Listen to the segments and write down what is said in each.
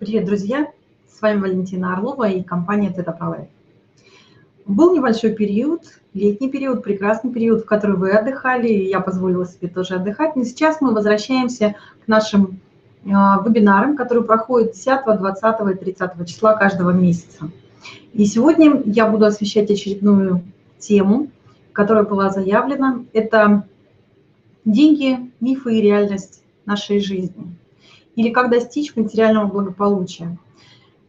Привет, друзья! С вами Валентина Орлова и компания Theta Pro Был небольшой период, летний период, прекрасный период, в который вы отдыхали, и я позволила себе тоже отдыхать. Но сейчас мы возвращаемся к нашим э, вебинарам, которые проходят 10, 20 и 30 числа каждого месяца. И сегодня я буду освещать очередную тему, которая была заявлена. Это деньги, мифы и реальность нашей жизни или как достичь материального благополучия.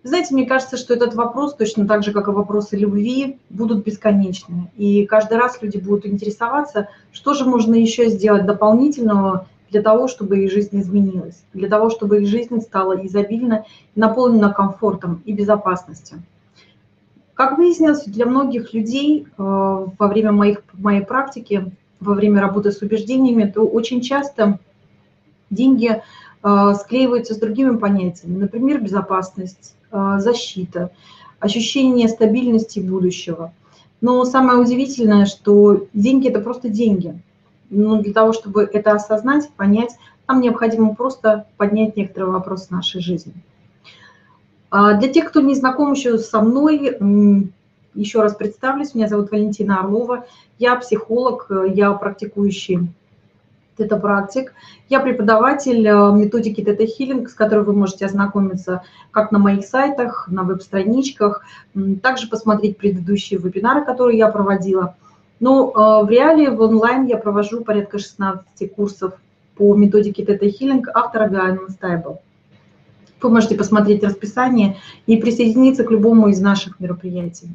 Знаете, мне кажется, что этот вопрос, точно так же, как и вопросы любви, будут бесконечны. И каждый раз люди будут интересоваться, что же можно еще сделать дополнительного для того, чтобы их жизнь изменилась, для того, чтобы их жизнь стала изобильна, наполнена комфортом и безопасностью. Как выяснилось, для многих людей э, во время моих, моей практики, во время работы с убеждениями, то очень часто деньги склеиваются с другими понятиями, например, безопасность, а, защита, ощущение стабильности будущего. Но самое удивительное, что деньги – это просто деньги. Но для того, чтобы это осознать, понять, нам необходимо просто поднять некоторые вопросы нашей жизни. А, для тех, кто не знаком еще со мной, еще раз представлюсь, меня зовут Валентина Орлова, я психолог, я практикующий тета-практик. Я преподаватель э, методики тета-хиллинг, с которой вы можете ознакомиться как на моих сайтах, на веб-страничках, также посмотреть предыдущие вебинары, которые я проводила. Но э, в реале, в онлайн я провожу порядка 16 курсов по методике тета-хиллинг автора Гаана Стайбл. Вы можете посмотреть расписание и присоединиться к любому из наших мероприятий.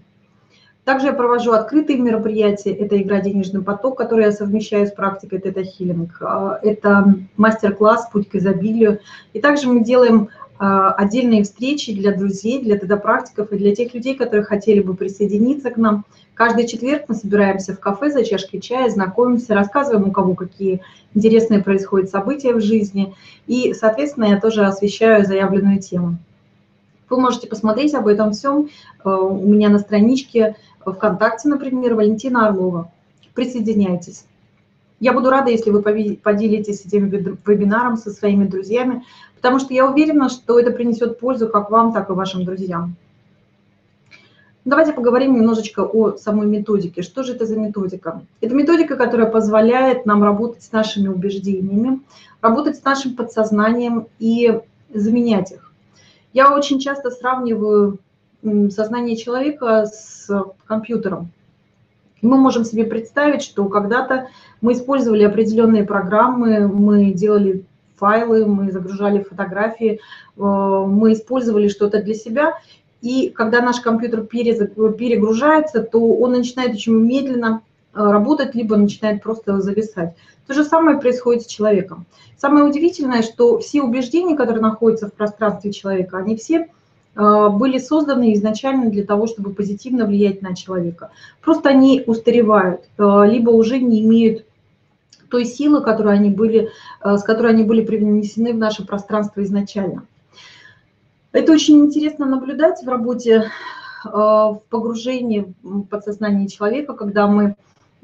Также я провожу открытые мероприятия. Это игра «Денежный поток», который я совмещаю с практикой тета-хиллинг. А, это мастер-класс «Путь к изобилию». И также мы делаем а, отдельные встречи для друзей, для тета-практиков и для тех людей, которые хотели бы присоединиться к нам. Каждый четверг мы собираемся в кафе за чашкой чая, знакомимся, рассказываем, у кого какие интересные происходят события в жизни. И, соответственно, я тоже освещаю заявленную тему. Вы можете посмотреть об этом всем а, у меня на страничке ВКонтакте, например, Валентина Орлова. Присоединяйтесь. Я буду рада, если вы поделитесь этим вебинаром со своими друзьями, потому что я уверена, что это принесет пользу как вам, так и вашим друзьям. Давайте поговорим немножечко о самой методике. Что же это за методика? Это методика, которая позволяет нам работать с нашими убеждениями, работать с нашим подсознанием и заменять их. Я очень часто сравниваю сознание человека с компьютером. мы можем себе представить, что когда-то мы использовали определенные программы, мы делали файлы, мы загружали фотографии, э, мы использовали что-то для себя, и когда наш компьютер перегружается, то он начинает очень медленно э, работать, либо начинает просто зависать. То же самое происходит с человеком. Самое удивительное, что все убеждения, которые находятся в пространстве человека, они все были созданы изначально для того, чтобы позитивно влиять на человека. Просто они устаревают, а, либо уже не имеют той силы, которую они были, а, с которой они были привнесены в наше пространство изначально. Это очень интересно наблюдать в работе, в погружении в подсознание человека, когда мы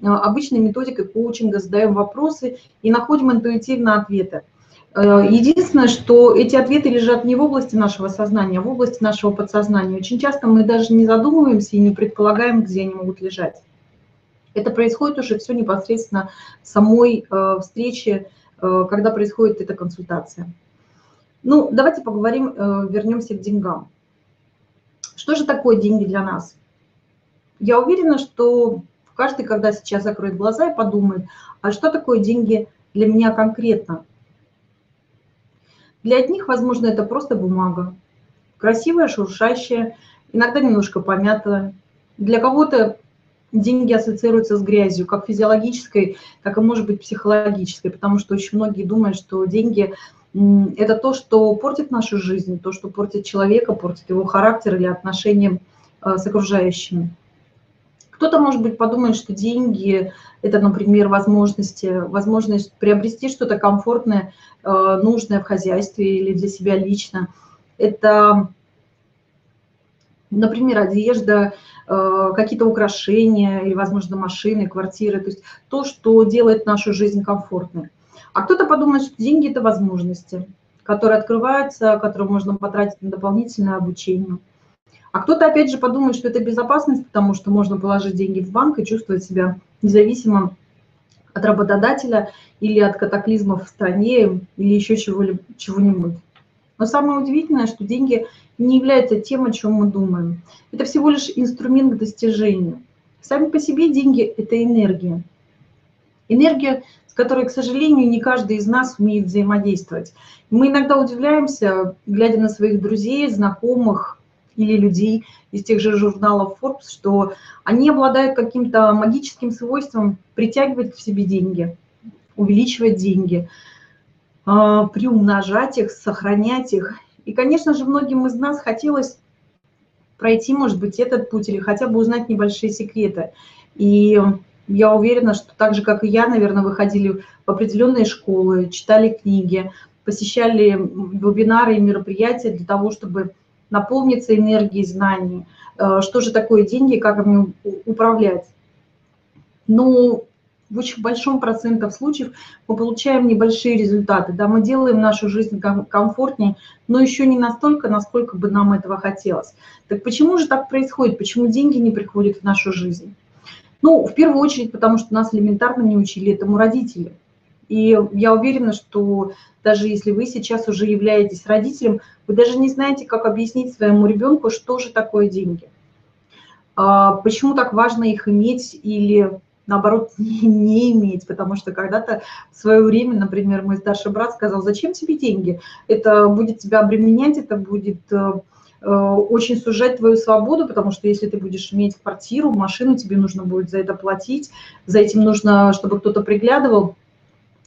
обычной методикой коучинга задаем вопросы и находим интуитивно ответы. Э, единственное, что эти ответы лежат не в области нашего сознания, а в области нашего подсознания. Очень часто мы даже не задумываемся и не предполагаем, где они могут лежать. Это происходит уже все непосредственно в самой э, встрече, э, когда происходит эта консультация. Ну, давайте поговорим, вернемся к деньгам. Что же такое деньги для нас? Я уверена, что каждый, когда сейчас закроет глаза и подумает, а что такое деньги для меня конкретно? Для одних, возможно, это просто бумага. Красивая, шуршащая, иногда немножко помятая. Для кого-то деньги ассоциируются с грязью, как физиологической, так и, может быть, психологической, потому что очень многие думают, что деньги – это то, что портит нашу жизнь, то, что портит человека, портит его характер или отношения э, с окружающими. Кто-то, может быть, подумает, что деньги – это, например, возможность, возможность приобрести что-то комфортное, э, нужное в хозяйстве или для себя лично. Это, например, одежда, э, какие-то украшения или, возможно, машины, квартиры, то есть то, что делает нашу жизнь комфортной. А кто-то подумает, что деньги – это возможности. которые открываются, которые можно потратить на дополнительное обучение. А кто-то, опять же, подумает, что это безопасность, потому что можно положить деньги в банк и чувствовать себя независимым от работодателя или от катаклизмов в стране или еще чего-нибудь. Но самое удивительное, что деньги не являются тем, о чем мы думаем. Это всего лишь инструмент к достижению. Сами по себе деньги – это энергия. Энергия, с которой, к сожалению, не каждый из нас умеет взаимодействовать. Мы иногда удивляемся, глядя на своих друзей, знакомых или людей из тех же журналов Forbes, что они обладают каким-то магическим свойством притягивать к себе деньги, увеличивать деньги, а, приумножать их, сохранять их. И, конечно же, многим из нас хотелось пройти, может быть, этот путь или хотя бы узнать небольшие секреты. И я уверена, что так же, как и я, наверное, выходили в определенные школы, читали книги, посещали вебинары и мероприятия для того, чтобы наполниться энергией знаний, э, что же такое деньги, как ими управлять. Но в очень большом проценте случаев мы получаем небольшие результаты. Да, мы делаем нашу жизнь комфортнее, но еще не настолько, насколько бы нам этого хотелось. Так почему же так происходит? Почему деньги не приходят в нашу жизнь? Ну, в первую очередь, потому что нас элементарно не учили этому родители. И я уверена, что даже если вы сейчас уже являетесь родителем, вы даже не знаете, как объяснить своему ребенку, что же такое деньги. А, почему так важно их иметь или наоборот, не, иметь, потому что когда-то в свое время, например, мой старший брат сказал, зачем тебе деньги? Это будет тебя обременять, это будет э, э, очень сужать твою свободу, потому что если ты будешь иметь квартиру, машину, тебе нужно будет за это платить, за этим нужно, чтобы кто-то приглядывал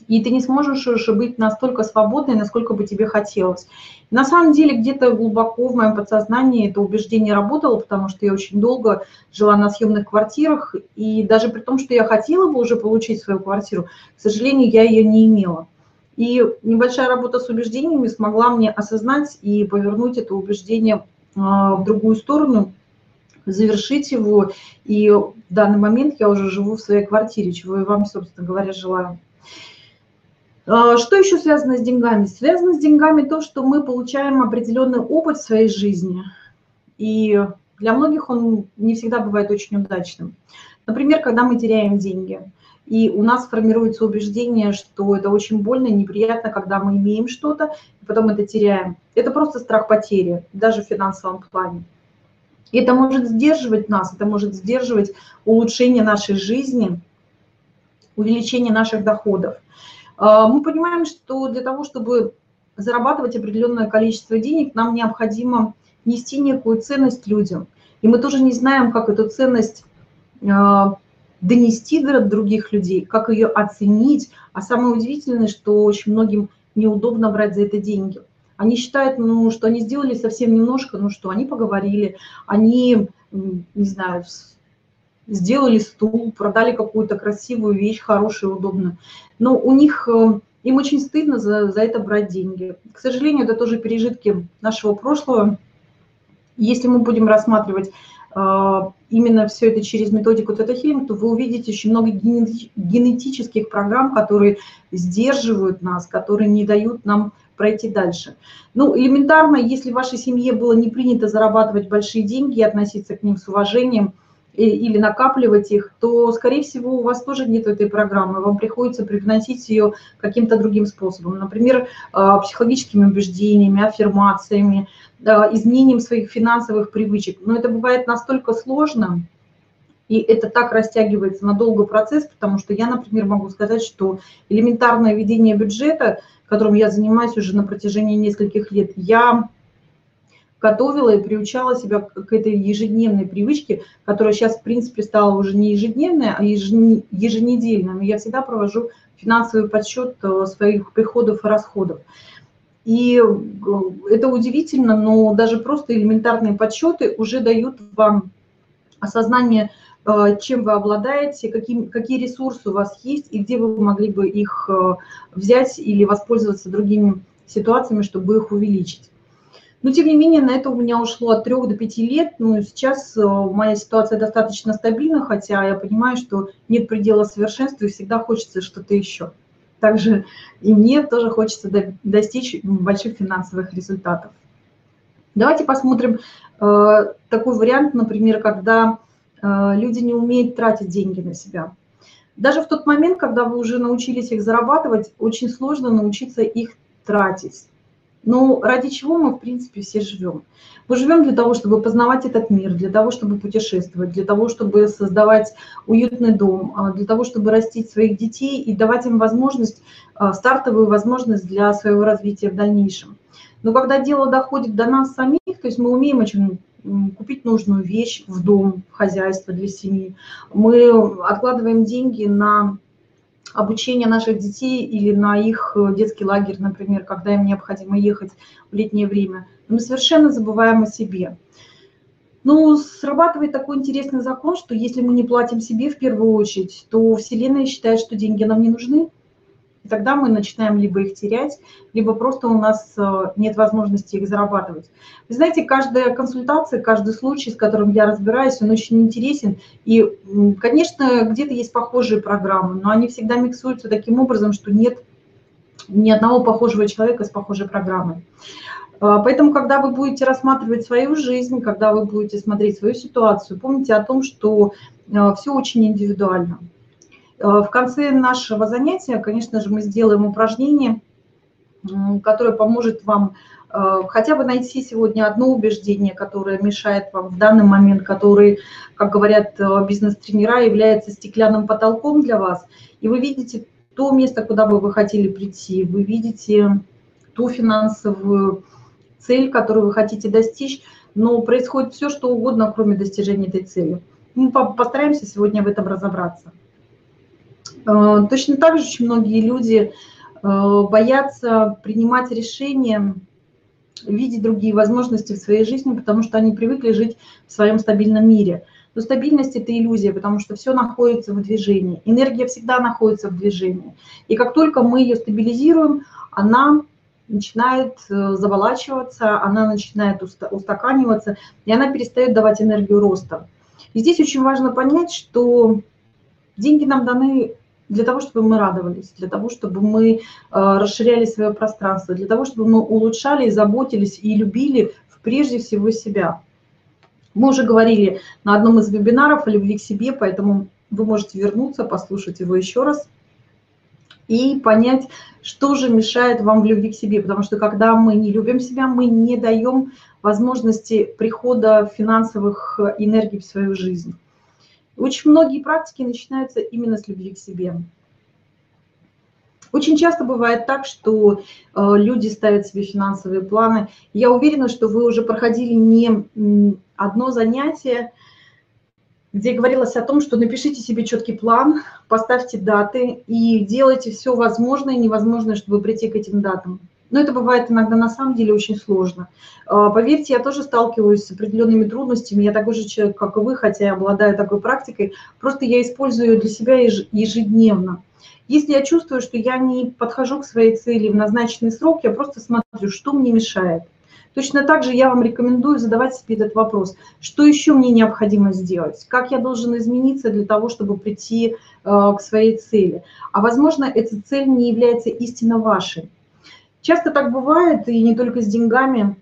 и ты не сможешь уже быть настолько свободной, насколько бы тебе хотелось. на самом деле где-то глубоко в моем подсознании это убеждение работало, потому что я очень долго жила на съемных квартирах, и даже при том, что я хотела бы уже получить свою квартиру, к сожалению, я ее не имела. И небольшая работа с убеждениями смогла мне осознать и повернуть это убеждение а, в другую сторону, завершить его. И в данный момент я уже живу в своей квартире, чего я вам, собственно говоря, желаю. А, что еще связано с деньгами? Связано с деньгами то, что мы получаем определенный опыт в своей жизни. И для многих он не всегда бывает очень удачным. Например, когда мы теряем деньги. И у нас формируется убеждение, что это очень больно неприятно, когда мы имеем что-то, и потом это теряем. Это просто страх потери, даже в финансовом плане. И это может сдерживать нас, это может сдерживать улучшение нашей жизни, увеличение наших доходов. А, мы понимаем, что для того, чтобы зарабатывать определенное количество денег, нам необходимо нести некую ценность людям. И мы тоже не знаем, как эту ценность а, донести до других людей, как ее оценить. А самое удивительное, что очень многим неудобно брать за это деньги. Они считают, ну, что они сделали совсем немножко, ну что, они поговорили, они, не знаю, сделали стул, продали какую-то красивую вещь, хорошую, удобную. Но у них, э, им очень стыдно за, за это брать деньги. К сожалению, это тоже пережитки нашего прошлого. Если мы будем рассматривать э, именно все это через методику тета-хилинг, то вы увидите очень много генетических программ, которые сдерживают нас, которые не дают нам пройти дальше. Ну, элементарно, если в вашей семье было не принято зарабатывать большие деньги и относиться к ним с уважением – или накапливать их, то, скорее всего, у вас тоже нет этой программы. Вам приходится привносить ее каким-то другим способом. Например, а, психологическими убеждениями, аффирмациями, изменением своих финансовых привычек. Но это бывает настолько сложно, и это так растягивается на долгий процесс, потому что я, например, могу сказать, что элементарное ведение бюджета, которым я занимаюсь уже на протяжении нескольких лет, я готовила и приучала себя к этой ежедневной привычке, которая сейчас, в принципе, стала уже не ежедневной, а еженедельной. Но я всегда провожу финансовый подсчет э, своих приходов и расходов. И э, это удивительно, но даже просто элементарные подсчеты уже дают вам осознание, э, чем вы обладаете, какие, какие ресурсы у вас есть и где вы могли бы их взять или воспользоваться другими ситуациями, чтобы их увеличить. Но, тем не менее, на это у меня ушло от 3 до 5 лет. Ну, сейчас э, моя ситуация достаточно стабильна, хотя я понимаю, что нет предела совершенства и всегда хочется что-то еще. также и мне тоже хочется достичь больших финансовых результатов. Давайте посмотрим э, такой вариант, например, когда э, люди не умеют тратить деньги на себя. Даже в тот момент, когда вы уже научились их зарабатывать, очень сложно научиться их тратить. Ну, ради чего мы, в принципе, все живем? Мы живем для того, чтобы познавать этот мир, для того, чтобы путешествовать, для того, чтобы создавать уютный дом, а, для того, чтобы растить своих детей и давать им возможность, а, стартовую возможность для своего развития в дальнейшем. Но когда дело доходит до нас самих, то есть мы умеем очень купить нужную вещь в дом, в хозяйство для семьи, мы откладываем деньги на обучение наших детей или на их э, детский лагерь, например, когда им необходимо ехать в летнее время. Мы совершенно забываем о себе. Ну, срабатывает такой интересный закон, что если мы не платим себе в первую очередь, то Вселенная считает, что деньги нам не нужны, и тогда мы начинаем либо их терять, либо просто у нас э, нет возможности их зарабатывать. Вы знаете, каждая консультация, каждый случай, с которым я разбираюсь, он очень интересен. И, конечно, где-то есть похожие программы, но они всегда миксуются таким образом, что нет ни одного похожего человека с похожей программой. Э, поэтому, когда вы будете рассматривать свою жизнь, когда вы будете смотреть свою ситуацию, помните о том, что э, все очень индивидуально. Э, в конце нашего занятия, конечно же, мы сделаем упражнение, которое поможет вам э, хотя бы найти сегодня одно убеждение, которое мешает вам в данный момент, который, как говорят э, бизнес-тренера, является стеклянным потолком для вас. И вы видите то место, куда бы вы хотели прийти, вы видите ту финансовую цель, которую вы хотите достичь, но происходит все, что угодно, кроме достижения этой цели. Мы постараемся сегодня в этом разобраться. Э, точно так же очень многие люди э, боятся принимать решения, видеть другие возможности в своей жизни, потому что они привыкли жить в своем стабильном мире. Но стабильность – это иллюзия, потому что все находится в движении. Энергия всегда находится в движении. И как только мы ее стабилизируем, она начинает э, заволачиваться, она начинает устаканиваться, и она перестает давать энергию роста. И здесь очень важно понять, что деньги нам даны для того, чтобы мы радовались, для того, чтобы мы э, расширяли свое пространство, для того, чтобы мы улучшали, заботились и любили прежде всего себя. Мы уже говорили на одном из вебинаров о любви к себе, поэтому вы можете вернуться, послушать его еще раз и понять, что же мешает вам в любви к себе. Потому что когда мы не любим себя, мы не даем возможности прихода финансовых энергий в свою жизнь. Очень многие практики начинаются именно с любви к себе. Очень часто бывает так, что э, люди ставят себе финансовые планы. Я уверена, что вы уже проходили не одно занятие, где говорилось о том, что напишите себе четкий план, поставьте даты и делайте все возможное и невозможное, чтобы прийти к этим датам. Но это бывает иногда на самом деле очень сложно. А, поверьте, я тоже сталкиваюсь с определенными трудностями. Я такой же человек, как и вы, хотя я обладаю такой практикой. Просто я использую ее для себя ежедневно. Если я чувствую, что я не подхожу к своей цели в назначенный срок, я просто смотрю, что мне мешает. Точно так же я вам рекомендую задавать себе этот вопрос. Что еще мне необходимо сделать? Как я должен измениться для того, чтобы прийти э, к своей цели? А возможно, эта цель не является истинно вашей. Часто так бывает, и не только с деньгами.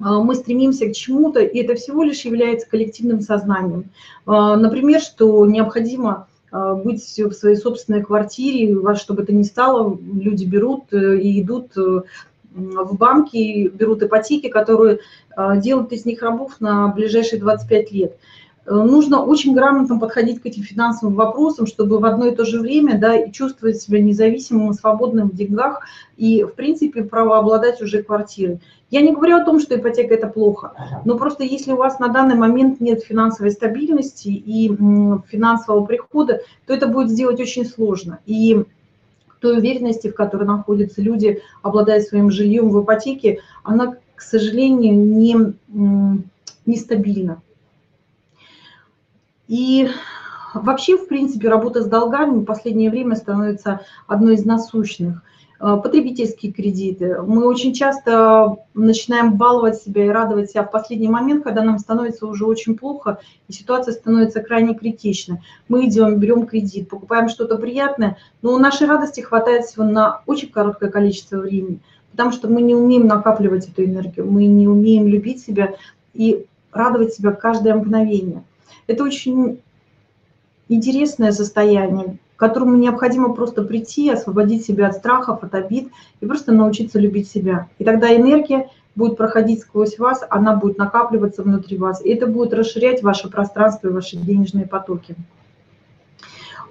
А, мы стремимся к чему-то, и это всего лишь является коллективным сознанием. А, например, что необходимо а, быть в своей собственной квартире, во что бы ни стало, люди берут э, и идут э, в банки, берут ипотеки, которые делают из них рабов на ближайшие 25 лет. Э, нужно очень грамотно подходить к этим финансовым вопросам, чтобы в одно и то же время да, чувствовать себя независимым и свободным в деньгах и, в принципе, правообладать уже квартирой. Я не говорю о том, что ипотека – это плохо, но просто если у вас на данный момент нет финансовой стабильности и финансового прихода, то это будет сделать очень сложно. И той уверенности, в которой находятся люди, обладая своим жильем в ипотеке, она, к сожалению, не, нестабильна. И вообще, в принципе, работа с долгами в последнее время становится одной из насущных. Э, потребительские кредиты. Мы очень часто начинаем баловать себя и радовать себя в последний момент, когда нам становится уже очень плохо, и ситуация становится крайне критичной. Мы идем, берем кредит, покупаем что-то приятное, но нашей радости хватает всего на очень короткое количество времени, потому что мы не умеем накапливать эту энергию, мы не умеем любить себя и радовать себя каждое мгновение. Это очень интересное состояние, которому необходимо просто прийти, освободить себя от страхов, от обид и просто научиться любить себя. И тогда энергия будет проходить сквозь вас, она будет накапливаться внутри вас, и это будет расширять ваше пространство и ваши денежные потоки.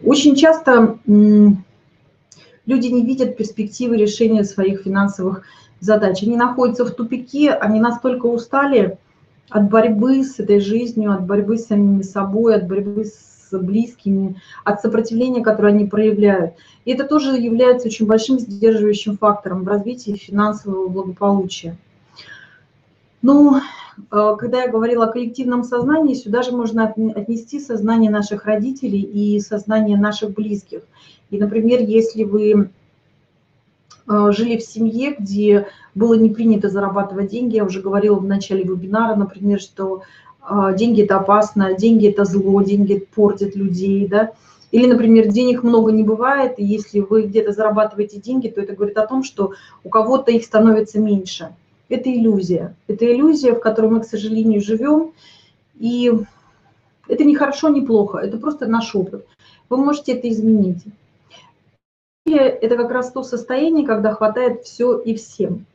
Очень часто люди не видят перспективы решения своих финансовых задач. Они находятся в тупике, они настолько устали от борьбы с этой жизнью, от борьбы с самими собой, от борьбы с близкими, от сопротивления, которое они проявляют. И это тоже является очень большим сдерживающим фактором в развитии финансового благополучия. Ну, э, когда я говорила о коллективном сознании, сюда же можно отнести сознание наших родителей и сознание наших близких. И, например, если вы жили в семье, где было не принято зарабатывать деньги, я уже говорила в начале вебинара, например, что а, деньги это опасно, деньги это зло, деньги портят людей, да. Или, например, денег много не бывает, и если вы где-то зарабатываете деньги, то это говорит о том, что у кого-то их становится меньше. Это иллюзия. Это иллюзия, в которой мы, к сожалению, живем. И это не хорошо, не плохо, это просто наш опыт. Вы можете это изменить. Это как раз то состояние, когда хватает все и всем.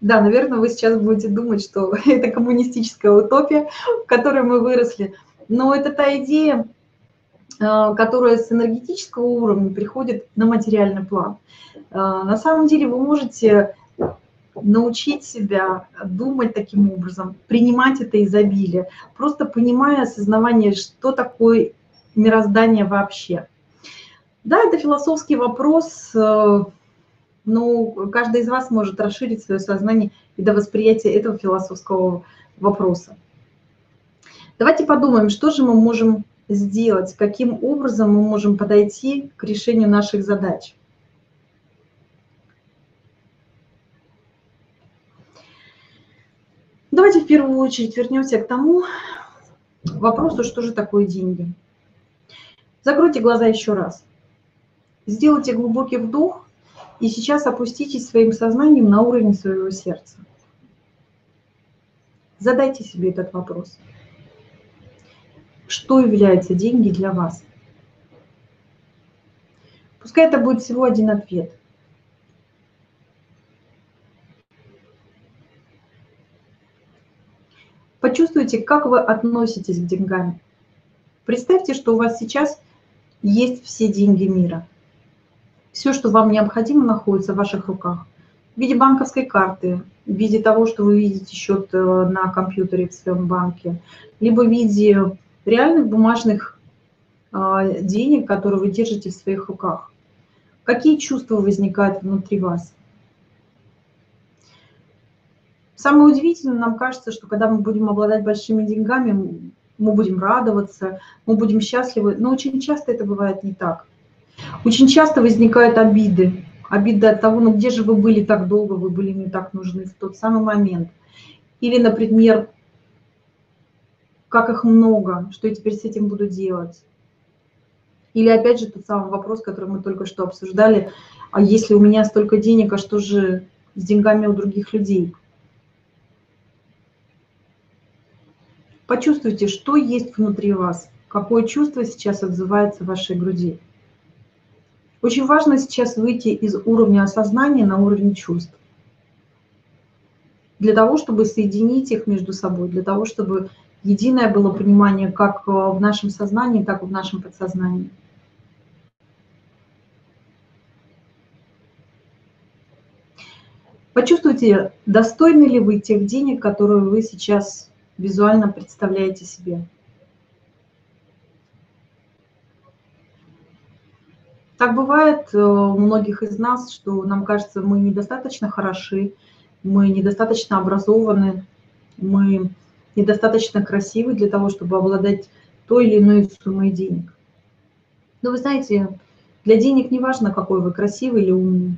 Да, наверное, вы сейчас будете думать, что это коммунистическая утопия, в которой мы выросли. Но это та идея, э, которая с энергетического уровня приходит на материальный план. Э, на самом деле вы можете научить себя думать таким образом, принимать это изобилие, просто понимая осознавание, что такое мироздание вообще. Да, это философский вопрос, э, ну, каждый из вас может расширить свое сознание и до восприятия этого философского вопроса. Давайте подумаем, что же мы можем сделать, каким образом мы можем подойти к решению наших задач. Давайте в первую очередь вернемся к тому вопросу, что же такое деньги. Закройте глаза еще раз. Сделайте глубокий вдох и сейчас опуститесь своим сознанием на уровень своего сердца. Задайте себе этот вопрос. Что является деньги для вас? Пускай это будет всего один ответ. Почувствуйте, как вы относитесь к деньгам. Представьте, что у вас сейчас есть все деньги мира – все, что вам необходимо, находится в ваших руках. В виде банковской карты, в виде того, что вы видите счет э, на компьютере в своем банке, либо в виде реальных бумажных э, денег, которые вы держите в своих руках. Какие чувства возникают внутри вас? Самое удивительное, нам кажется, что когда мы будем обладать большими деньгами, мы будем радоваться, мы будем счастливы, но очень часто это бывает не так. Очень часто возникают обиды. Обида от того, ну где же вы были так долго, вы были не так нужны в тот самый момент. Или, например, как их много, что я теперь с этим буду делать. Или опять же тот самый вопрос, который мы только что обсуждали, а если у меня столько денег, а что же с деньгами у других людей? Почувствуйте, что есть внутри вас, какое чувство сейчас отзывается в вашей груди. Очень важно сейчас выйти из уровня осознания на уровень чувств. Для того, чтобы соединить их между собой, для того, чтобы единое было понимание как э, в нашем сознании, так и в нашем подсознании. Почувствуйте, достойны ли вы тех денег, которые вы сейчас визуально представляете себе. Так бывает э, у многих из нас, что нам кажется, мы недостаточно хороши, мы недостаточно образованы, мы недостаточно красивы для того, чтобы обладать той или иной суммой денег. Но вы знаете, для денег не важно, какой вы красивый или умный.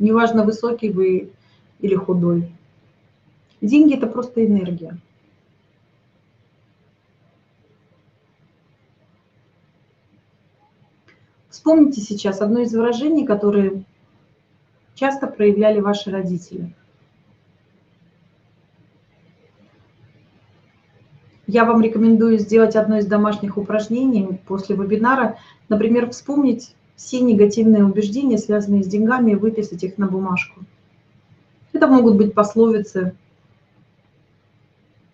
Неважно, высокий вы или худой. Деньги – это просто энергия. Вспомните сейчас одно из выражений, которые часто проявляли ваши родители. Я вам рекомендую сделать одно из домашних упражнений после вебинара. Например, вспомнить все негативные убеждения, связанные с деньгами, и выписать их на бумажку. Это могут быть пословицы,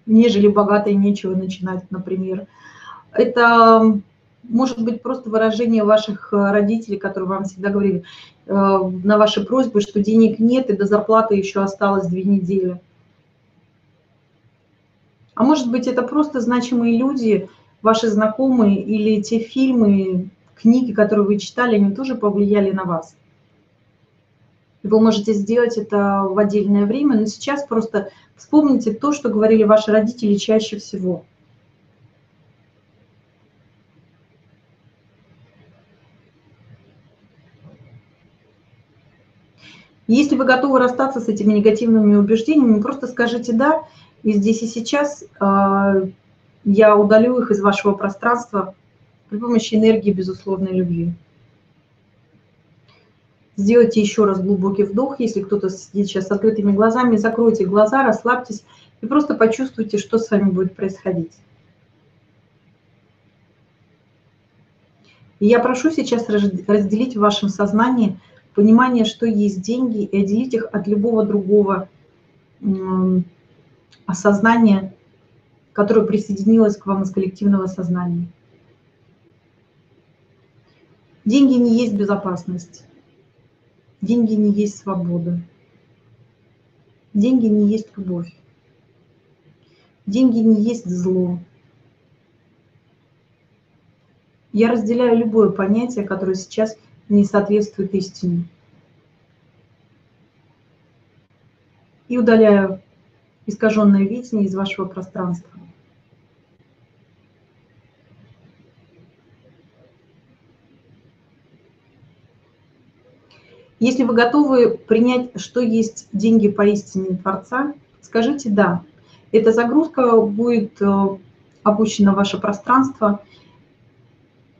нежели богатые нечего начинать, например. Это может быть просто выражение ваших э, родителей, которые вам всегда говорили э, на ваши просьбы, что денег нет и до зарплаты еще осталось две недели. А может быть это просто значимые люди, ваши знакомые или те фильмы, книги, которые вы читали, они тоже повлияли на вас. Вы можете сделать это в отдельное время, но сейчас просто вспомните то, что говорили ваши родители чаще всего – Если вы готовы расстаться с этими негативными убеждениями, просто скажите «да», и здесь и сейчас э, я удалю их из вашего пространства при помощи энергии безусловной любви. Сделайте еще раз глубокий вдох, если кто-то сидит сейчас с открытыми глазами, закройте глаза, расслабьтесь и просто почувствуйте, что с вами будет происходить. И я прошу сейчас разделить в вашем сознании – понимание, что есть деньги, и отделить их от любого другого осознания, которое присоединилось к вам из коллективного сознания. Деньги не есть безопасность. Деньги не есть свобода. Деньги не есть любовь. Деньги не есть зло. Я разделяю любое понятие, которое сейчас не соответствует истине. И удаляю искаженное видение из вашего пространства. Если вы готовы принять, что есть деньги поистине Творца, скажите «да». Эта загрузка будет э, опущена в ваше пространство,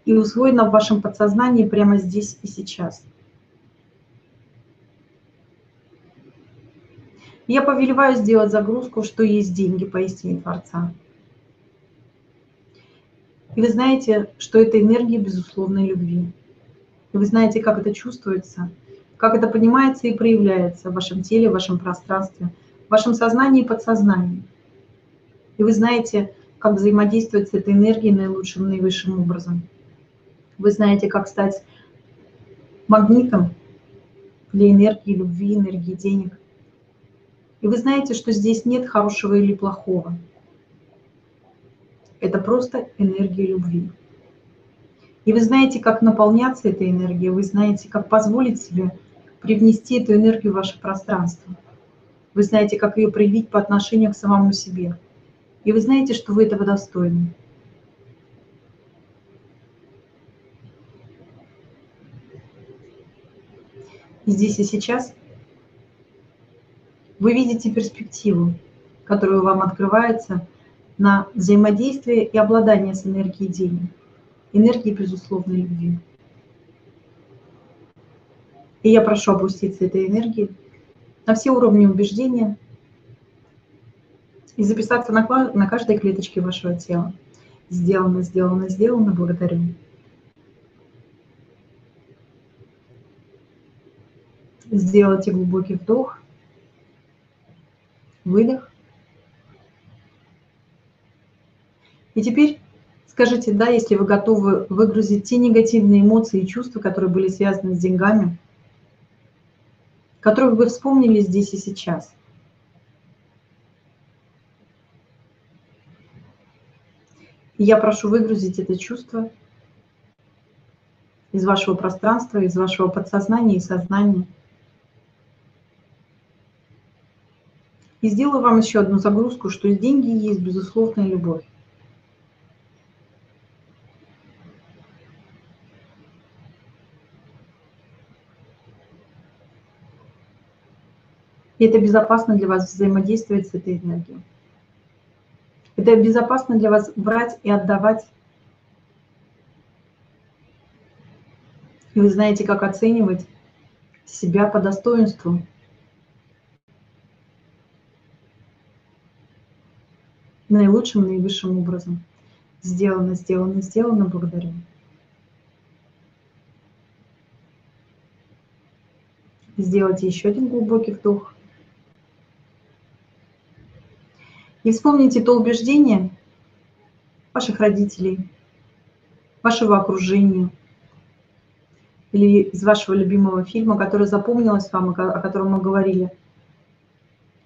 и усвоено в вашем подсознании прямо здесь и сейчас. Я повелеваю сделать загрузку, что есть деньги поистине Творца. И вы знаете, что это энергия безусловной любви. И вы знаете, как это чувствуется, как это понимается и проявляется в вашем теле, в вашем пространстве, в вашем сознании и подсознании. И вы знаете, как взаимодействовать с этой энергией наилучшим, наивысшим образом. Вы знаете, как стать магнитом для энергии любви, энергии денег. И вы знаете, что здесь нет хорошего или плохого. Это просто энергия любви. И вы знаете, как наполняться этой энергией, вы знаете, как позволить себе привнести эту энергию в ваше пространство. Вы знаете, как ее проявить по отношению к самому себе. И вы знаете, что вы этого достойны. Здесь и сейчас, вы видите перспективу, которую вам открывается на взаимодействие и обладание с энергией денег, энергией безусловной любви. И я прошу опуститься этой энергии на все уровни убеждения и записаться на, на каждой клеточке вашего тела. Сделано, сделано, сделано, благодарю. Сделайте глубокий вдох, выдох. И теперь скажите «да», если вы готовы выгрузить те негативные эмоции и чувства, которые были связаны с деньгами, которых вы вспомнили здесь и сейчас. И я прошу выгрузить это чувство из вашего пространства, из вашего подсознания и сознания – И сделаю вам еще одну загрузку, что деньги есть безусловная любовь. И это безопасно для вас взаимодействовать с этой энергией. Это безопасно для вас брать и отдавать. И вы знаете, как оценивать себя по достоинству. Наилучшим, наивысшим образом. Сделано, сделано, сделано, благодарю. Сделайте еще один глубокий вдох. И вспомните то убеждение ваших родителей, вашего окружения или из вашего любимого фильма, которое запомнилось вам, о котором мы говорили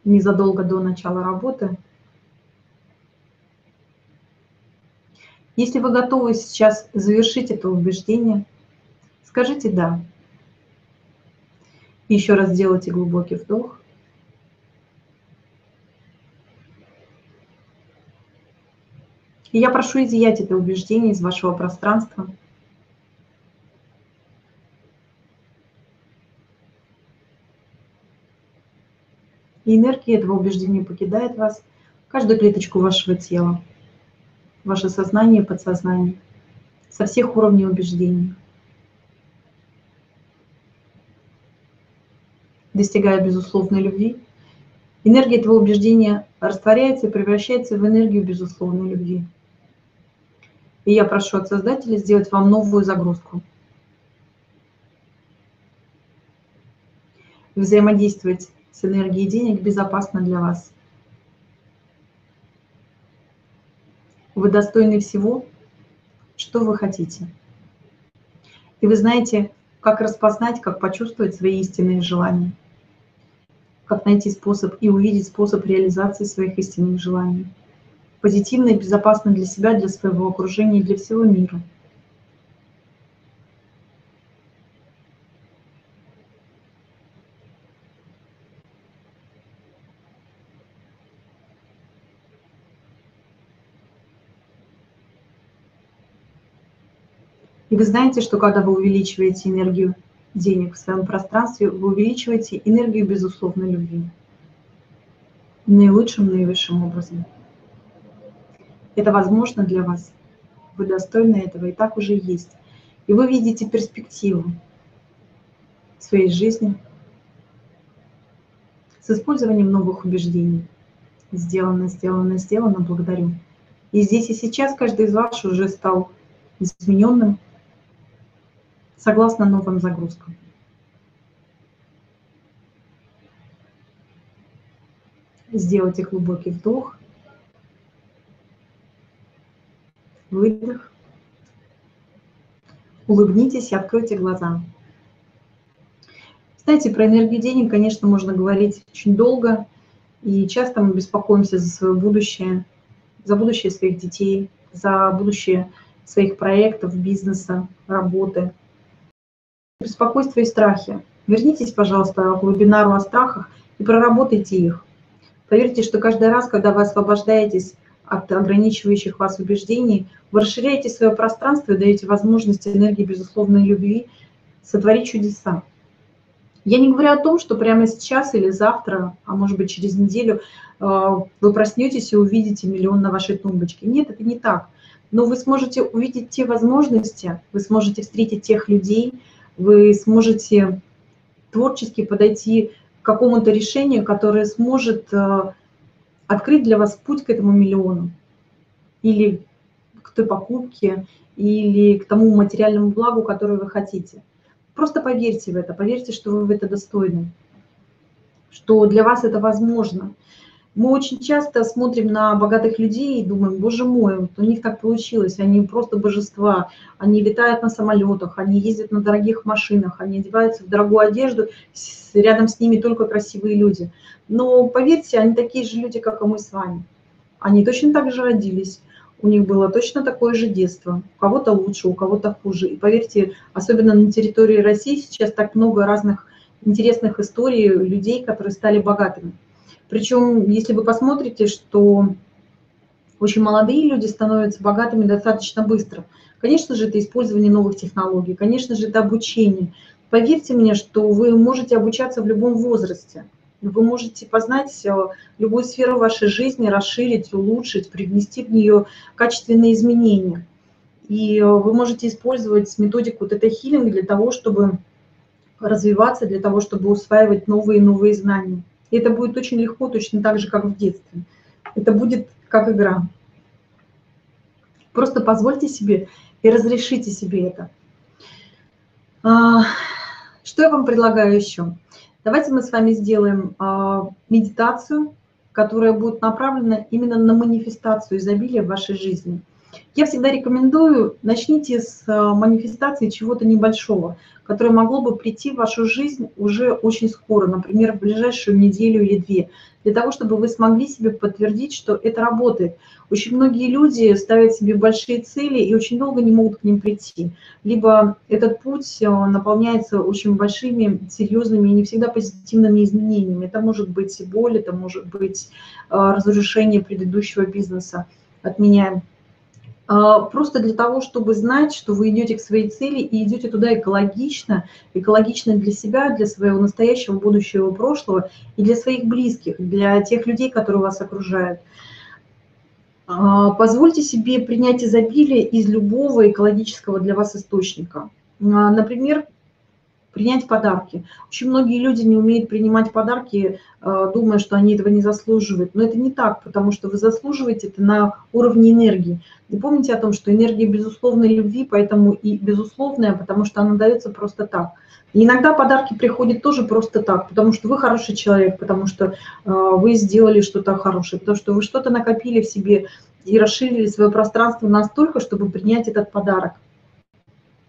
незадолго до начала работы. Если вы готовы сейчас завершить это убеждение, скажите «да». Еще раз сделайте глубокий вдох. И я прошу изъять это убеждение из вашего пространства. И энергия этого убеждения покидает вас, каждую клеточку вашего тела, ваше сознание и подсознание, со всех уровней убеждений. Достигая безусловной любви, энергия этого убеждения растворяется и превращается в энергию безусловной любви. И я прошу от Создателя сделать вам новую загрузку. Взаимодействовать с энергией денег безопасно для вас. Вы достойны всего, что вы хотите. И вы знаете, как распознать, как почувствовать свои истинные желания, как найти способ и увидеть способ реализации своих истинных желаний позитивно и безопасно для себя, для своего окружения и для всего мира. И вы знаете, что когда вы увеличиваете энергию денег в своем пространстве, вы увеличиваете энергию безусловной любви наилучшим, наивысшим образом. Это возможно для вас. Вы достойны этого, и так уже есть. И вы видите перспективу своей жизни с использованием новых убеждений. Сделано, сделано, сделано, благодарю. И здесь и сейчас каждый из вас уже стал измененным согласно новым загрузкам. Сделайте глубокий вдох выдох. Улыбнитесь и откройте глаза. Знаете, про энергию денег, конечно, можно говорить очень долго, и часто мы беспокоимся за свое будущее, за будущее своих детей, за будущее своих проектов, бизнеса, работы. Беспокойство и страхи. Вернитесь, пожалуйста, к вебинару о страхах и проработайте их. Поверьте, что каждый раз, когда вы освобождаетесь от ограничивающих вас убеждений, вы расширяете свое пространство и даете возможность энергии безусловной любви сотворить чудеса. Я не говорю о том, что прямо сейчас или завтра, а может быть через неделю, э, вы проснетесь и увидите миллион на вашей тумбочке. Нет, это не так. Но вы сможете увидеть те возможности, вы сможете встретить тех людей, вы сможете творчески подойти к какому-то решению, которое сможет э, открыть для вас путь к этому миллиону или к той покупке, или к тому материальному благу, которое вы хотите. Просто поверьте в это, поверьте, что вы в это достойны, что для вас это возможно. Мы очень часто смотрим на богатых людей и думаем, боже мой, вот у них так получилось, они просто божества, они летают на самолетах, они ездят на дорогих машинах, они одеваются в дорогую одежду, рядом с ними только красивые люди. Но поверьте, они такие же люди, как и мы с вами. Они точно так же родились, у них было точно такое же детство. У кого-то лучше, у кого-то хуже. И поверьте, особенно на территории России сейчас так много разных интересных историй людей, которые стали богатыми. Причем, если вы посмотрите, что очень молодые люди становятся богатыми достаточно быстро. Конечно же, это использование новых технологий, конечно же, это обучение. Поверьте мне, что вы можете обучаться в любом возрасте. вы можете познать э, любую сферу вашей жизни, расширить, улучшить, привнести в нее качественные изменения. И э, вы можете использовать методику тета-хиллинг для того, чтобы развиваться, для того, чтобы усваивать новые и новые знания. И это будет очень легко, точно так же, как в детстве. Это будет как игра. Просто позвольте себе и разрешите себе это. А, что я вам предлагаю еще? Давайте мы с вами сделаем а, медитацию, которая будет направлена именно на манифестацию изобилия в вашей жизни. Я всегда рекомендую, начните с а, манифестации чего-то небольшого, которое могло бы прийти в вашу жизнь уже очень скоро, например, в ближайшую неделю или две, для того, чтобы вы смогли себе подтвердить, что это работает. Очень многие люди ставят себе большие цели и очень долго не могут к ним прийти. Либо этот путь э, наполняется очень большими, серьезными и не всегда позитивными изменениями. Это может быть боль, это может быть э, разрушение предыдущего бизнеса. Отменяем просто для того, чтобы знать, что вы идете к своей цели и идете туда экологично, экологично для себя, для своего настоящего, будущего, прошлого и для своих близких, для тех людей, которые вас окружают. А, позвольте себе принять изобилие из любого экологического для вас источника. А, например, принять подарки. Очень многие люди не умеют принимать подарки, думая, что они этого не заслуживают. Но это не так, потому что вы заслуживаете это на уровне энергии. И помните о том, что энергия безусловной любви, поэтому и безусловная, потому что она дается просто так. И иногда подарки приходят тоже просто так, потому что вы хороший человек, потому что э, вы сделали что-то хорошее, потому что вы что-то накопили в себе и расширили свое пространство настолько, чтобы принять этот подарок.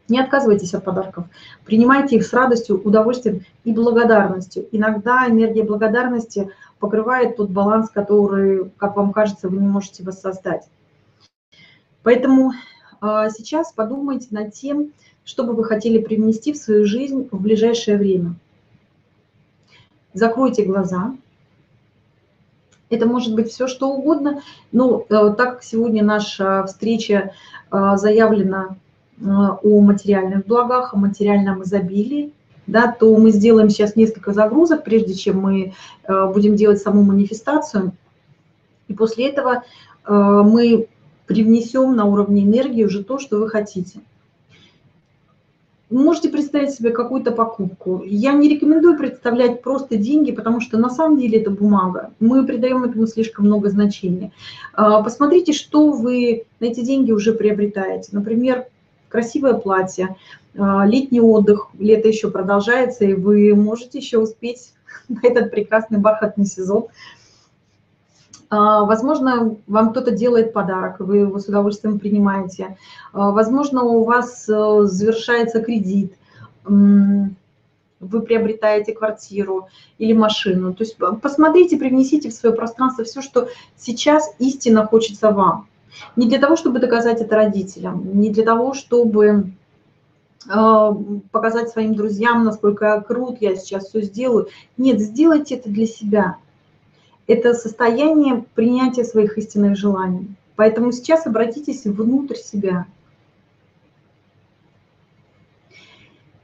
Не отказывайтесь от подарков. Принимайте их с радостью, удовольствием и благодарностью. Иногда энергия благодарности покрывает тот баланс, который, как вам кажется, вы не можете воссоздать. Поэтому а, сейчас подумайте над тем, что бы вы хотели привнести в свою жизнь в ближайшее время. Закройте глаза. Это может быть все, что угодно. Но э, так как сегодня наша встреча а, заявлена о материальных благах, о материальном изобилии, да, то мы сделаем сейчас несколько загрузок, прежде чем мы э, будем делать саму манифестацию. И после этого э, мы привнесем на уровне энергии уже то, что вы хотите. Можете представить себе какую-то покупку. Я не рекомендую представлять просто деньги, потому что на самом деле это бумага. Мы придаем этому слишком много значения. Посмотрите, что вы на эти деньги уже приобретаете. Например, красивое платье, а, летний отдых, лето еще продолжается, и вы можете еще успеть на этот прекрасный бархатный сезон а, возможно, вам кто-то делает подарок, вы его с удовольствием принимаете. А, возможно, у вас э, завершается кредит, вы приобретаете квартиру или машину. То есть посмотрите, привнесите в свое пространство все, что сейчас истинно хочется вам. Не для того, чтобы доказать это родителям, не для того, чтобы э, показать своим друзьям, насколько крут я сейчас все сделаю. Нет, сделайте это для себя это состояние принятия своих истинных желаний. Поэтому сейчас обратитесь внутрь себя.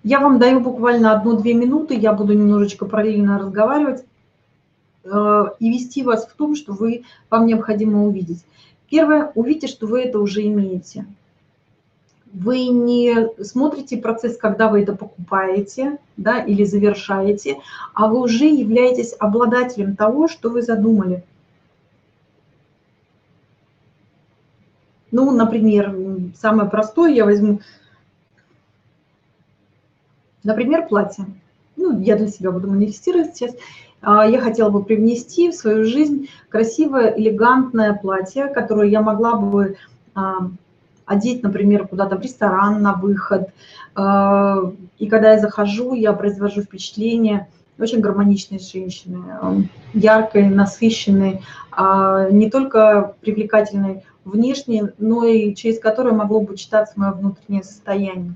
Я вам даю буквально одну-две минуты, я буду немножечко параллельно разговаривать э, и вести вас в том, что вы, вам необходимо увидеть. Первое, увидите, что вы это уже имеете вы не смотрите процесс, когда вы это покупаете да, или завершаете, а вы уже являетесь обладателем того, что вы задумали. Ну, например, самое простое я возьму, например, платье. Ну, я для себя буду манифестировать сейчас. А, я хотела бы привнести в свою жизнь красивое, элегантное платье, которое я могла бы а, одеть, например, куда-то в ресторан на выход. Э, и когда я захожу, я произвожу впечатление очень гармоничной женщины, яркой, насыщенной, а не только привлекательной внешне, но и через которую могло бы читаться мое внутреннее состояние.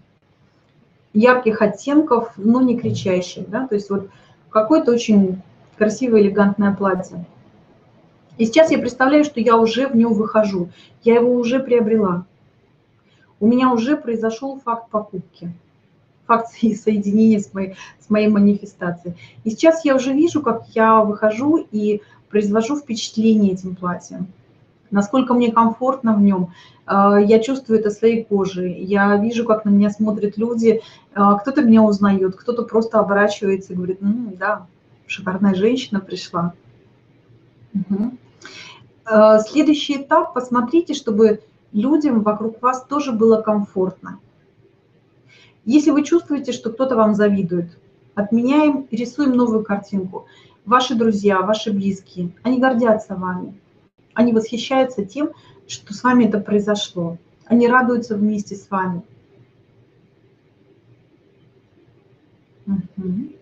Ярких оттенков, но не кричащих. Да? То есть вот какое-то очень красивое, элегантное платье. И сейчас я представляю, что я уже в нем выхожу, я его уже приобрела у меня уже произошел факт покупки. факт соединения с моей, с моей манифестацией. И сейчас я уже вижу, как я выхожу и произвожу впечатление этим платьем. Насколько мне комфортно в нем. А, я чувствую это своей кожей. Я вижу, как на меня смотрят люди. А, кто-то меня узнает, кто-то просто оборачивается и говорит, ну да, шикарная женщина пришла. Угу. Следующий этап, посмотрите, чтобы людям вокруг вас тоже было комфортно. Если вы чувствуете, что кто-то вам завидует, отменяем, рисуем новую картинку. Ваши друзья, ваши близкие, они гордятся вами. Они восхищаются тем, что с вами это произошло. Они радуются вместе с вами. Угу.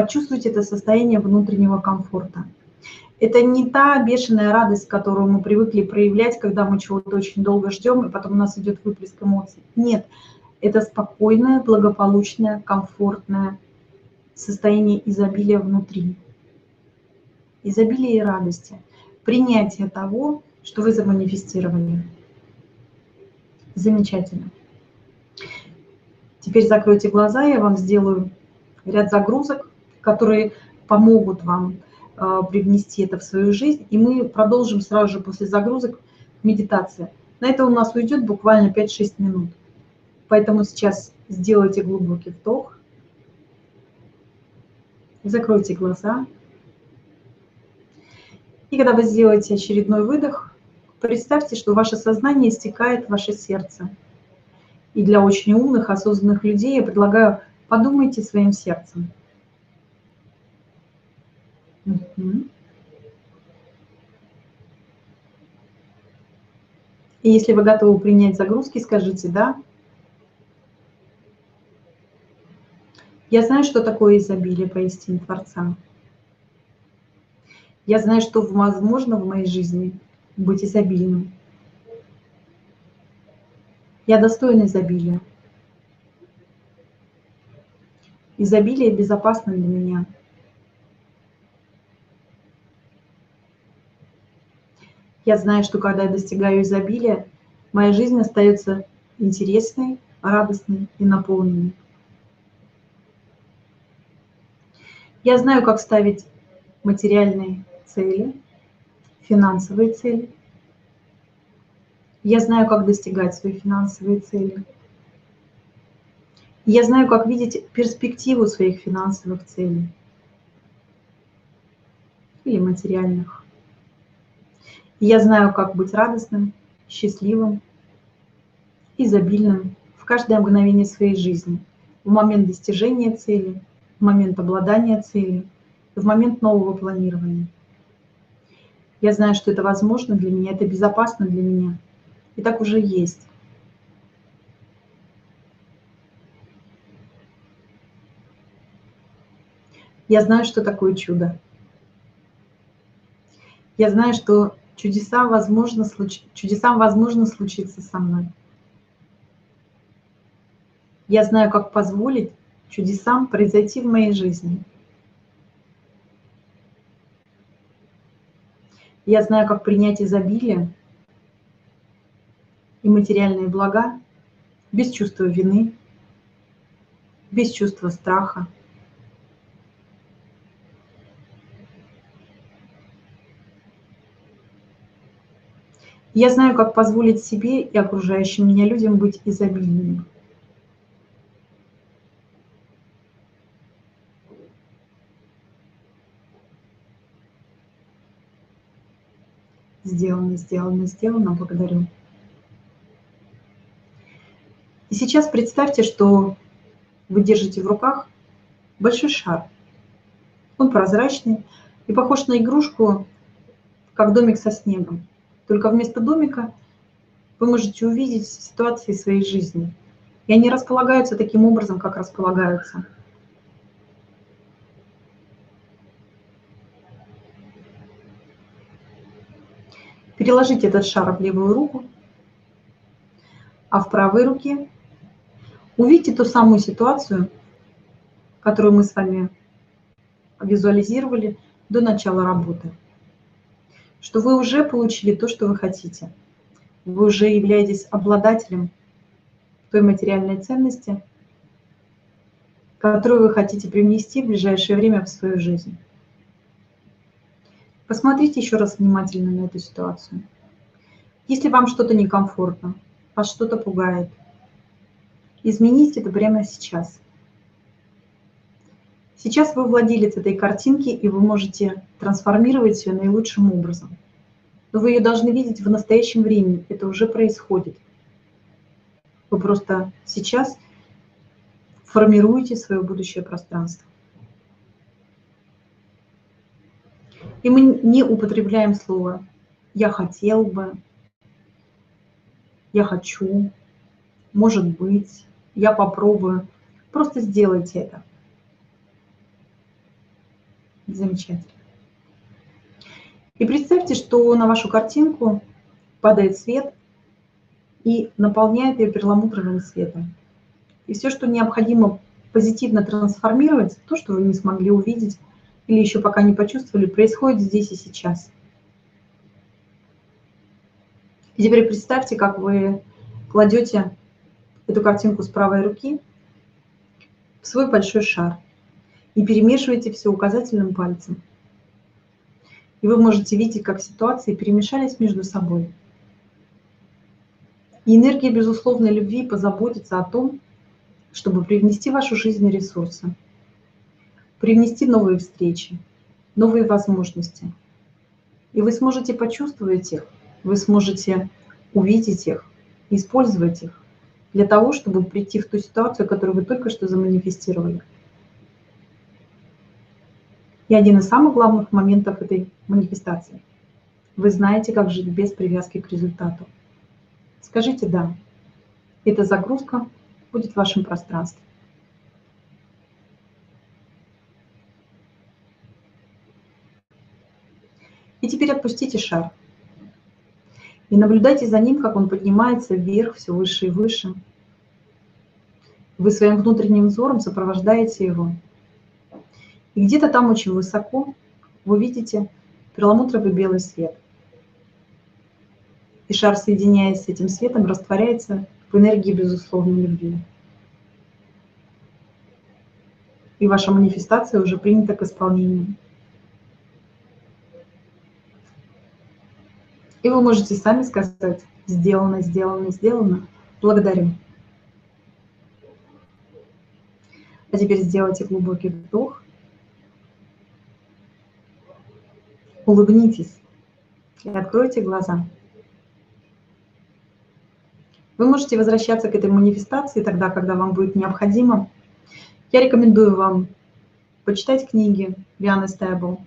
Почувствуйте это состояние внутреннего комфорта. Это не та бешеная радость, которую мы привыкли проявлять, когда мы чего-то очень долго ждем, и потом у нас идет выплеск эмоций. Нет, это спокойное, благополучное, комфортное состояние изобилия внутри. Изобилие и радости. Принятие того, что вы заманифестировали. Замечательно. Теперь закройте глаза, я вам сделаю ряд загрузок, которые помогут вам а, привнести это в свою жизнь. И мы продолжим сразу же после загрузок медитация. На это у нас уйдет буквально 5-6 минут. Поэтому сейчас сделайте глубокий вдох. Закройте глаза. И когда вы сделаете очередной выдох, представьте, что ваше сознание стекает в ваше сердце. И для очень умных, осознанных людей я предлагаю подумайте своим сердцем. И если вы готовы принять загрузки, скажите «да». Я знаю, что такое изобилие поистине Творца. Я знаю, что возможно в моей жизни быть изобильным. Я достойна изобилия. Изобилие безопасно для меня – Я знаю, что когда я достигаю изобилия, моя жизнь остается интересной, радостной и наполненной. Я знаю, как ставить материальные цели, финансовые цели. Я знаю, как достигать свои финансовые цели. Я знаю, как видеть перспективу своих финансовых целей или материальных. Я знаю, как быть радостным, счастливым, изобильным в каждое мгновение своей жизни, в момент достижения цели, в момент обладания целью, в момент нового планирования. Я знаю, что это возможно для меня, это безопасно для меня. И так уже есть. Я знаю, что такое чудо. Я знаю, что чудеса возможно, случ... чудесам возможно случиться со мной. Я знаю, как позволить чудесам произойти в моей жизни. Я знаю, как принять изобилие и материальные блага без чувства вины, без чувства страха, Я знаю, как позволить себе и окружающим меня людям быть изобильными. Сделано, сделано, сделано. Благодарю. И сейчас представьте, что вы держите в руках большой шар. Он прозрачный и похож на игрушку, как домик со снегом. Только вместо домика вы можете увидеть ситуации своей жизни. И они располагаются таким образом, как располагаются. Переложите этот шар в левую руку, а в правой руке увидите ту самую ситуацию, которую мы с вами визуализировали до начала работы что вы уже получили то, что вы хотите. вы уже являетесь обладателем той материальной ценности, которую вы хотите привнести в ближайшее время в свою жизнь. Посмотрите еще раз внимательно на эту ситуацию. Если вам что-то некомфортно, вас что-то пугает, измените это прямо сейчас. Сейчас вы владелец этой картинки, и вы можете трансформировать ее наилучшим образом. Но вы ее должны видеть в настоящем времени. Это уже происходит. Вы просто сейчас формируете свое будущее пространство. И мы не употребляем слово «я хотел бы», «я хочу», «может быть», «я попробую». Просто сделайте это. Замечательно. И представьте, что на вашу картинку падает свет и наполняет ее перламутровым светом. И все, что необходимо позитивно трансформировать, то, что вы не смогли увидеть или еще пока не почувствовали, происходит здесь и сейчас. И теперь представьте, как вы кладете эту картинку с правой руки в свой большой шар – и перемешиваете все указательным пальцем. И вы можете видеть, как ситуации перемешались между собой. И энергия безусловной любви позаботится о том, чтобы привнести в вашу жизнь ресурсы, привнести новые встречи, новые возможности. И вы сможете почувствовать их, вы сможете увидеть их, использовать их для того, чтобы прийти в ту ситуацию, которую вы только что заманифестировали. И один из самых главных моментов этой манифестации. Вы знаете, как жить без привязки к результату. Скажите «да». Эта загрузка будет в вашем пространстве. И теперь отпустите шар. И наблюдайте за ним, как он поднимается вверх, все выше и выше. Вы своим внутренним взором сопровождаете его – и где-то там очень высоко вы видите перламутровый белый свет. И шар, соединяясь с этим светом, растворяется в энергии безусловной любви. И ваша манифестация уже принята к исполнению. И вы можете сами сказать «сделано, сделано, сделано, благодарю». А теперь сделайте глубокий вдох Улыбнитесь и откройте глаза. Вы можете возвращаться к этой манифестации тогда, когда вам будет необходимо. Я рекомендую вам почитать книги Дианы Стейбл.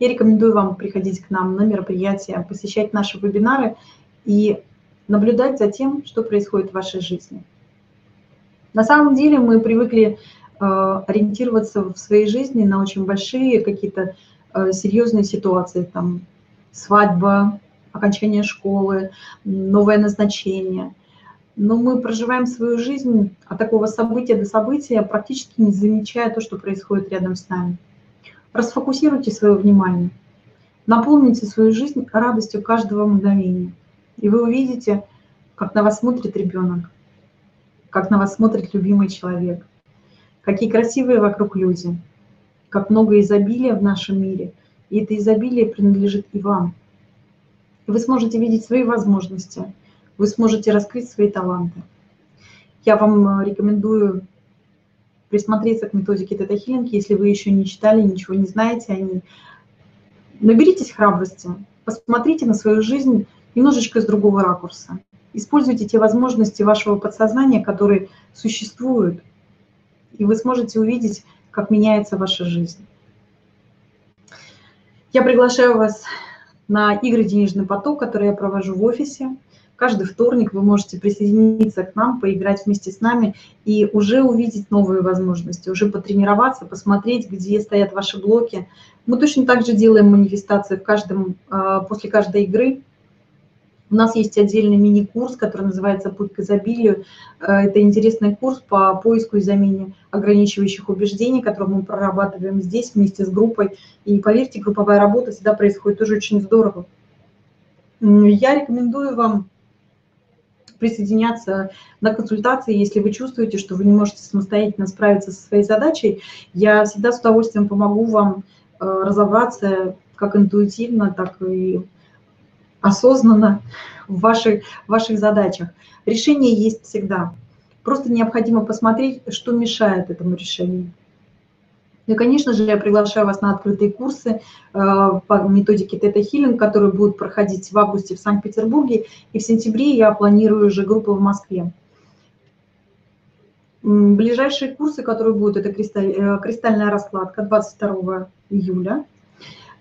Я рекомендую вам приходить к нам на мероприятия, посещать наши вебинары и наблюдать за тем, что происходит в вашей жизни. На самом деле мы привыкли э, ориентироваться в своей жизни на очень большие какие-то серьезные ситуации, там свадьба, окончание школы, новое назначение. Но мы проживаем свою жизнь от такого события до события, практически не замечая то, что происходит рядом с нами. Расфокусируйте свое внимание, наполните свою жизнь радостью каждого мгновения. И вы увидите, как на вас смотрит ребенок, как на вас смотрит любимый человек, какие красивые вокруг люди – как много изобилия в нашем мире, и это изобилие принадлежит и вам. И вы сможете видеть свои возможности, вы сможете раскрыть свои таланты. Я вам э, рекомендую присмотреться к методике Тета Хиллинг, если вы еще не читали, ничего не знаете о ней. Наберитесь храбрости, посмотрите на свою жизнь немножечко с другого ракурса. Используйте те возможности вашего подсознания, которые существуют, и вы сможете увидеть как меняется ваша жизнь. Я приглашаю вас на игры «Денежный поток», которые я провожу в офисе. Каждый вторник вы можете присоединиться к нам, поиграть вместе с нами и уже увидеть новые возможности, уже потренироваться, посмотреть, где стоят ваши блоки. Мы точно так же делаем манифестации в каждом, а, после каждой игры. У нас есть отдельный мини-курс, который называется «Путь к изобилию». Э, это интересный курс по поиску и замене ограничивающих убеждений, который мы прорабатываем здесь вместе с группой. И поверьте, групповая работа всегда происходит тоже очень здорово. Я рекомендую вам присоединяться на консультации, если вы чувствуете, что вы не можете самостоятельно справиться со своей задачей. Я всегда с удовольствием помогу вам э, разобраться как интуитивно, так и осознанно в ваших, в ваших задачах. Решение есть всегда. Просто необходимо посмотреть, что мешает этому решению. Ну и, конечно же, я приглашаю вас на открытые курсы э, по методике Тета Хиллинг, которые будут проходить в августе в Санкт-Петербурге, и в сентябре я планирую уже группы в Москве. Ближайшие курсы, которые будут, это э, кристальная раскладка 22 июля.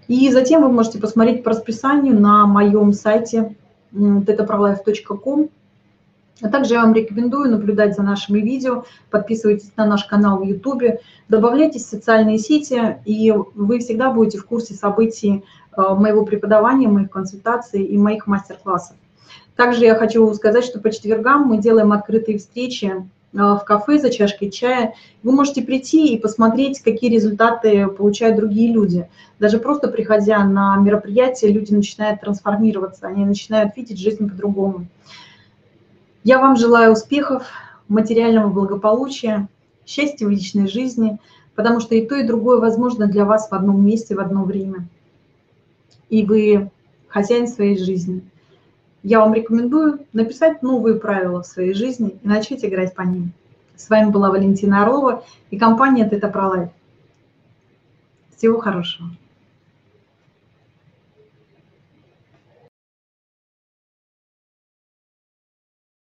И затем вы можете посмотреть по расписанию на моем сайте tetaprolife.com а также я вам рекомендую наблюдать за нашими видео, подписывайтесь на наш канал в YouTube, добавляйтесь в социальные сети, и вы всегда будете в курсе событий э, моего преподавания, моих консультаций и моих мастер-классов. Также я хочу сказать, что по четвергам мы делаем открытые встречи в кафе за чашкой чая. Вы можете прийти и посмотреть, какие результаты получают другие люди. Даже просто приходя на мероприятие, люди начинают трансформироваться, они начинают видеть жизнь по-другому. Я вам желаю успехов, материального благополучия, счастья в личной жизни, потому что и то, и другое возможно для вас в одном месте, в одно время. И вы хозяин своей жизни. Я вам рекомендую написать новые правила в своей жизни и начать играть по ним. С вами была Валентина Орлова и компания Тета Пролайф. Всего хорошего.